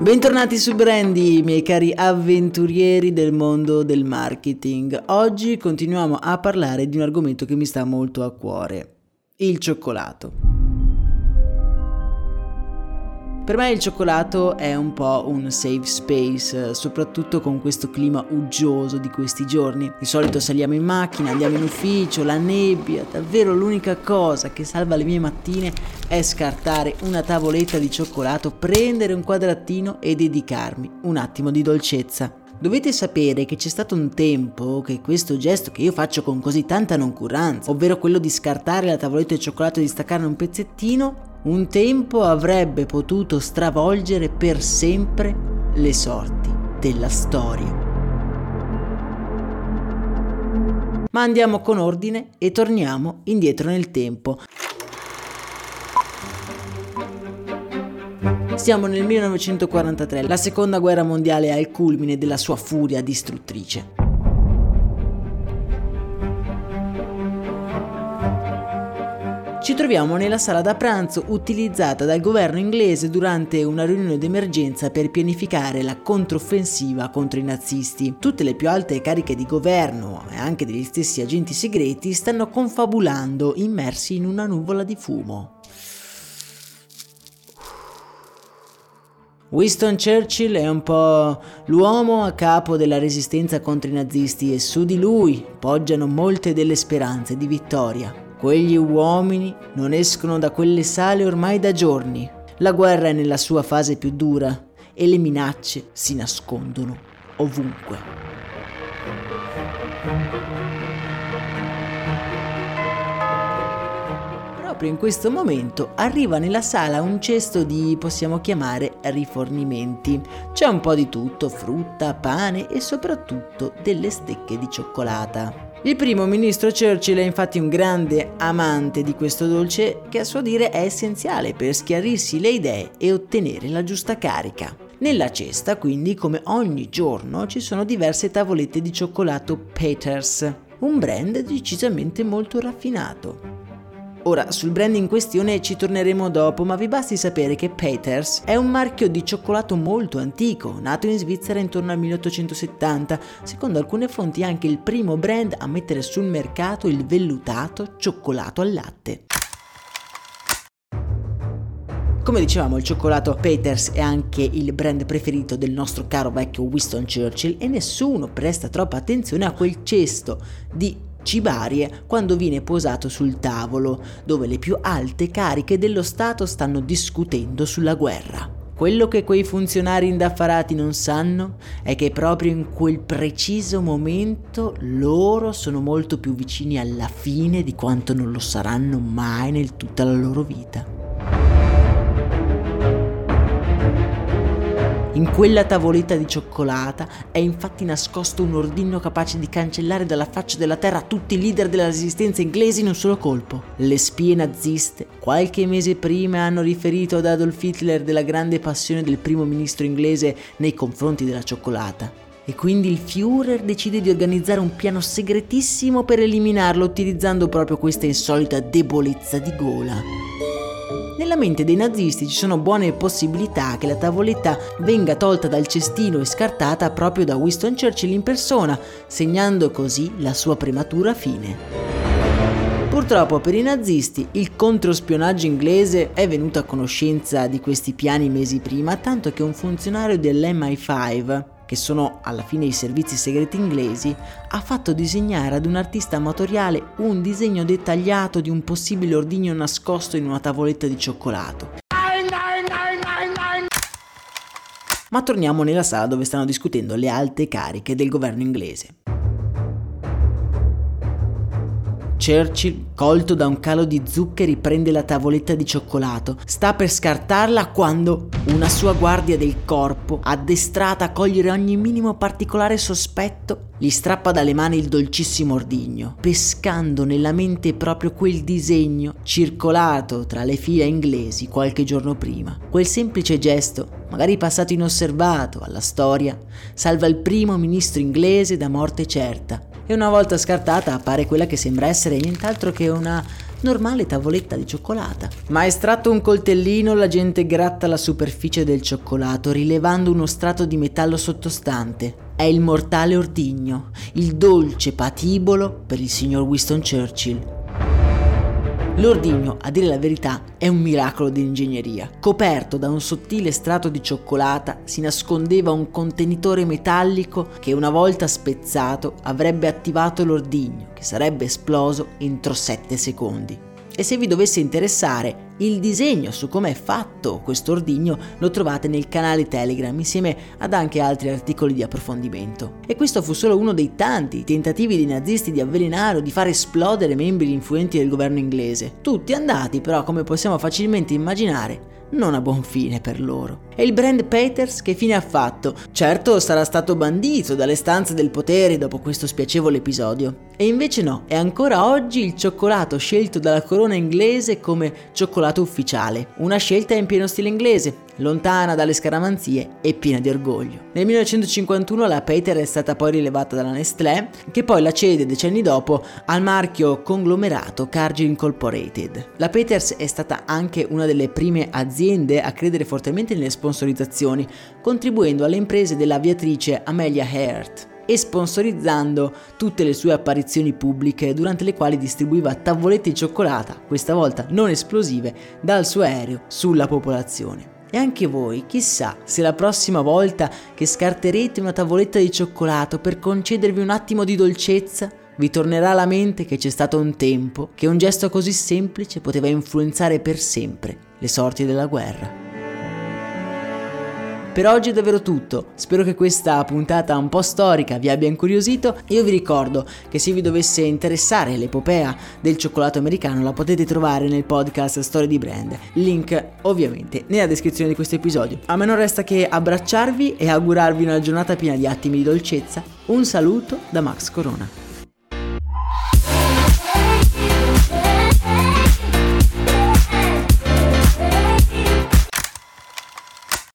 Bentornati su Brandy, miei cari avventurieri del mondo del marketing. Oggi continuiamo a parlare di un argomento che mi sta molto a cuore, il cioccolato. Per me il cioccolato è un po' un safe space, soprattutto con questo clima uggioso di questi giorni. Di solito saliamo in macchina, andiamo in ufficio, la nebbia, davvero l'unica cosa che salva le mie mattine è scartare una tavoletta di cioccolato, prendere un quadratino e dedicarmi un attimo di dolcezza. Dovete sapere che c'è stato un tempo che questo gesto che io faccio con così tanta noncuranza, ovvero quello di scartare la tavoletta di cioccolato e di staccarne un pezzettino, un tempo avrebbe potuto stravolgere per sempre le sorti della storia. Ma andiamo con ordine e torniamo indietro nel tempo. Siamo nel 1943, la seconda guerra mondiale è al culmine della sua furia distruttrice. Ci troviamo nella sala da pranzo utilizzata dal governo inglese durante una riunione d'emergenza per pianificare la controffensiva contro i nazisti. Tutte le più alte cariche di governo e anche degli stessi agenti segreti stanno confabulando immersi in una nuvola di fumo. Winston Churchill è un po' l'uomo a capo della resistenza contro i nazisti e su di lui poggiano molte delle speranze di vittoria. Quegli uomini non escono da quelle sale ormai da giorni. La guerra è nella sua fase più dura e le minacce si nascondono ovunque. Proprio in questo momento arriva nella sala un cesto di, possiamo chiamare, rifornimenti. C'è un po' di tutto, frutta, pane e soprattutto delle stecche di cioccolata. Il primo ministro Churchill è infatti un grande amante di questo dolce che a suo dire è essenziale per schiarirsi le idee e ottenere la giusta carica. Nella cesta, quindi, come ogni giorno, ci sono diverse tavolette di cioccolato Peters, un brand decisamente molto raffinato. Ora, sul brand in questione ci torneremo dopo, ma vi basti sapere che Peters è un marchio di cioccolato molto antico, nato in Svizzera intorno al 1870, secondo alcune fonti anche il primo brand a mettere sul mercato il vellutato cioccolato al latte. Come dicevamo, il cioccolato Peters è anche il brand preferito del nostro caro vecchio Winston Churchill e nessuno presta troppa attenzione a quel cesto di cibarie quando viene posato sul tavolo, dove le più alte cariche dello Stato stanno discutendo sulla guerra. Quello che quei funzionari indaffarati non sanno è che proprio in quel preciso momento loro sono molto più vicini alla fine di quanto non lo saranno mai nel tutta la loro vita. In quella tavoletta di cioccolata è infatti nascosto un ordigno capace di cancellare dalla faccia della terra tutti i leader della resistenza inglese in un solo colpo. Le spie naziste qualche mese prima hanno riferito ad Adolf Hitler della grande passione del primo ministro inglese nei confronti della cioccolata. E quindi il Führer decide di organizzare un piano segretissimo per eliminarlo utilizzando proprio questa insolita debolezza di gola. Nella mente dei nazisti ci sono buone possibilità che la tavoletta venga tolta dal cestino e scartata proprio da Winston Churchill in persona, segnando così la sua prematura fine. Purtroppo per i nazisti il controspionaggio inglese è venuto a conoscenza di questi piani mesi prima, tanto che un funzionario dell'MI5 che sono alla fine i servizi segreti inglesi, ha fatto disegnare ad un artista amatoriale un disegno dettagliato di un possibile ordigno nascosto in una tavoletta di cioccolato. Ma torniamo nella sala dove stanno discutendo le alte cariche del governo inglese. Churchill, colto da un calo di zuccheri, prende la tavoletta di cioccolato. Sta per scartarla quando una sua guardia del corpo, addestrata a cogliere ogni minimo particolare sospetto, gli strappa dalle mani il dolcissimo ordigno, pescando nella mente proprio quel disegno circolato tra le fila inglesi qualche giorno prima. Quel semplice gesto, magari passato inosservato alla storia, salva il primo ministro inglese da morte certa e una volta scartata appare quella che sembra essere nient'altro che una normale tavoletta di cioccolata. Ma estratto un coltellino, la gente gratta la superficie del cioccolato, rilevando uno strato di metallo sottostante. È il mortale ordigno, il dolce patibolo per il signor Winston Churchill. L'ordigno, a dire la verità, è un miracolo di ingegneria. Coperto da un sottile strato di cioccolata si nascondeva un contenitore metallico che una volta spezzato avrebbe attivato l'ordigno, che sarebbe esploso entro 7 secondi. E se vi dovesse interessare il disegno su come è fatto questo ordigno lo trovate nel canale Telegram insieme ad anche altri articoli di approfondimento. E questo fu solo uno dei tanti tentativi dei nazisti di avvelenare o di far esplodere membri influenti del governo inglese. Tutti andati però, come possiamo facilmente immaginare, non a buon fine per loro. E il brand Peters che fine ha fatto? Certo sarà stato bandito dalle stanze del potere dopo questo spiacevole episodio. E invece no, è ancora oggi il cioccolato scelto dalla corona inglese come cioccolato ufficiale. Una scelta in pieno stile inglese, lontana dalle scaramanzie e piena di orgoglio. Nel 1951 la Peter è stata poi rilevata dalla Nestlé, che poi la cede decenni dopo al marchio conglomerato Cargill Incorporated. La Peters è stata anche una delle prime aziende a credere fortemente nelle sponsorizzazioni, contribuendo alle imprese dell'aviatrice Amelia Earhart e sponsorizzando tutte le sue apparizioni pubbliche durante le quali distribuiva tavolette di cioccolata, questa volta non esplosive, dal suo aereo sulla popolazione. E anche voi, chissà se la prossima volta che scarterete una tavoletta di cioccolato per concedervi un attimo di dolcezza, vi tornerà alla mente che c'è stato un tempo che un gesto così semplice poteva influenzare per sempre le sorti della guerra. Per oggi è davvero tutto, spero che questa puntata un po' storica vi abbia incuriosito. Io vi ricordo che se vi dovesse interessare l'epopea del cioccolato americano la potete trovare nel podcast Storie di Brand, link ovviamente nella descrizione di questo episodio. A me non resta che abbracciarvi e augurarvi una giornata piena di attimi di dolcezza. Un saluto da Max Corona.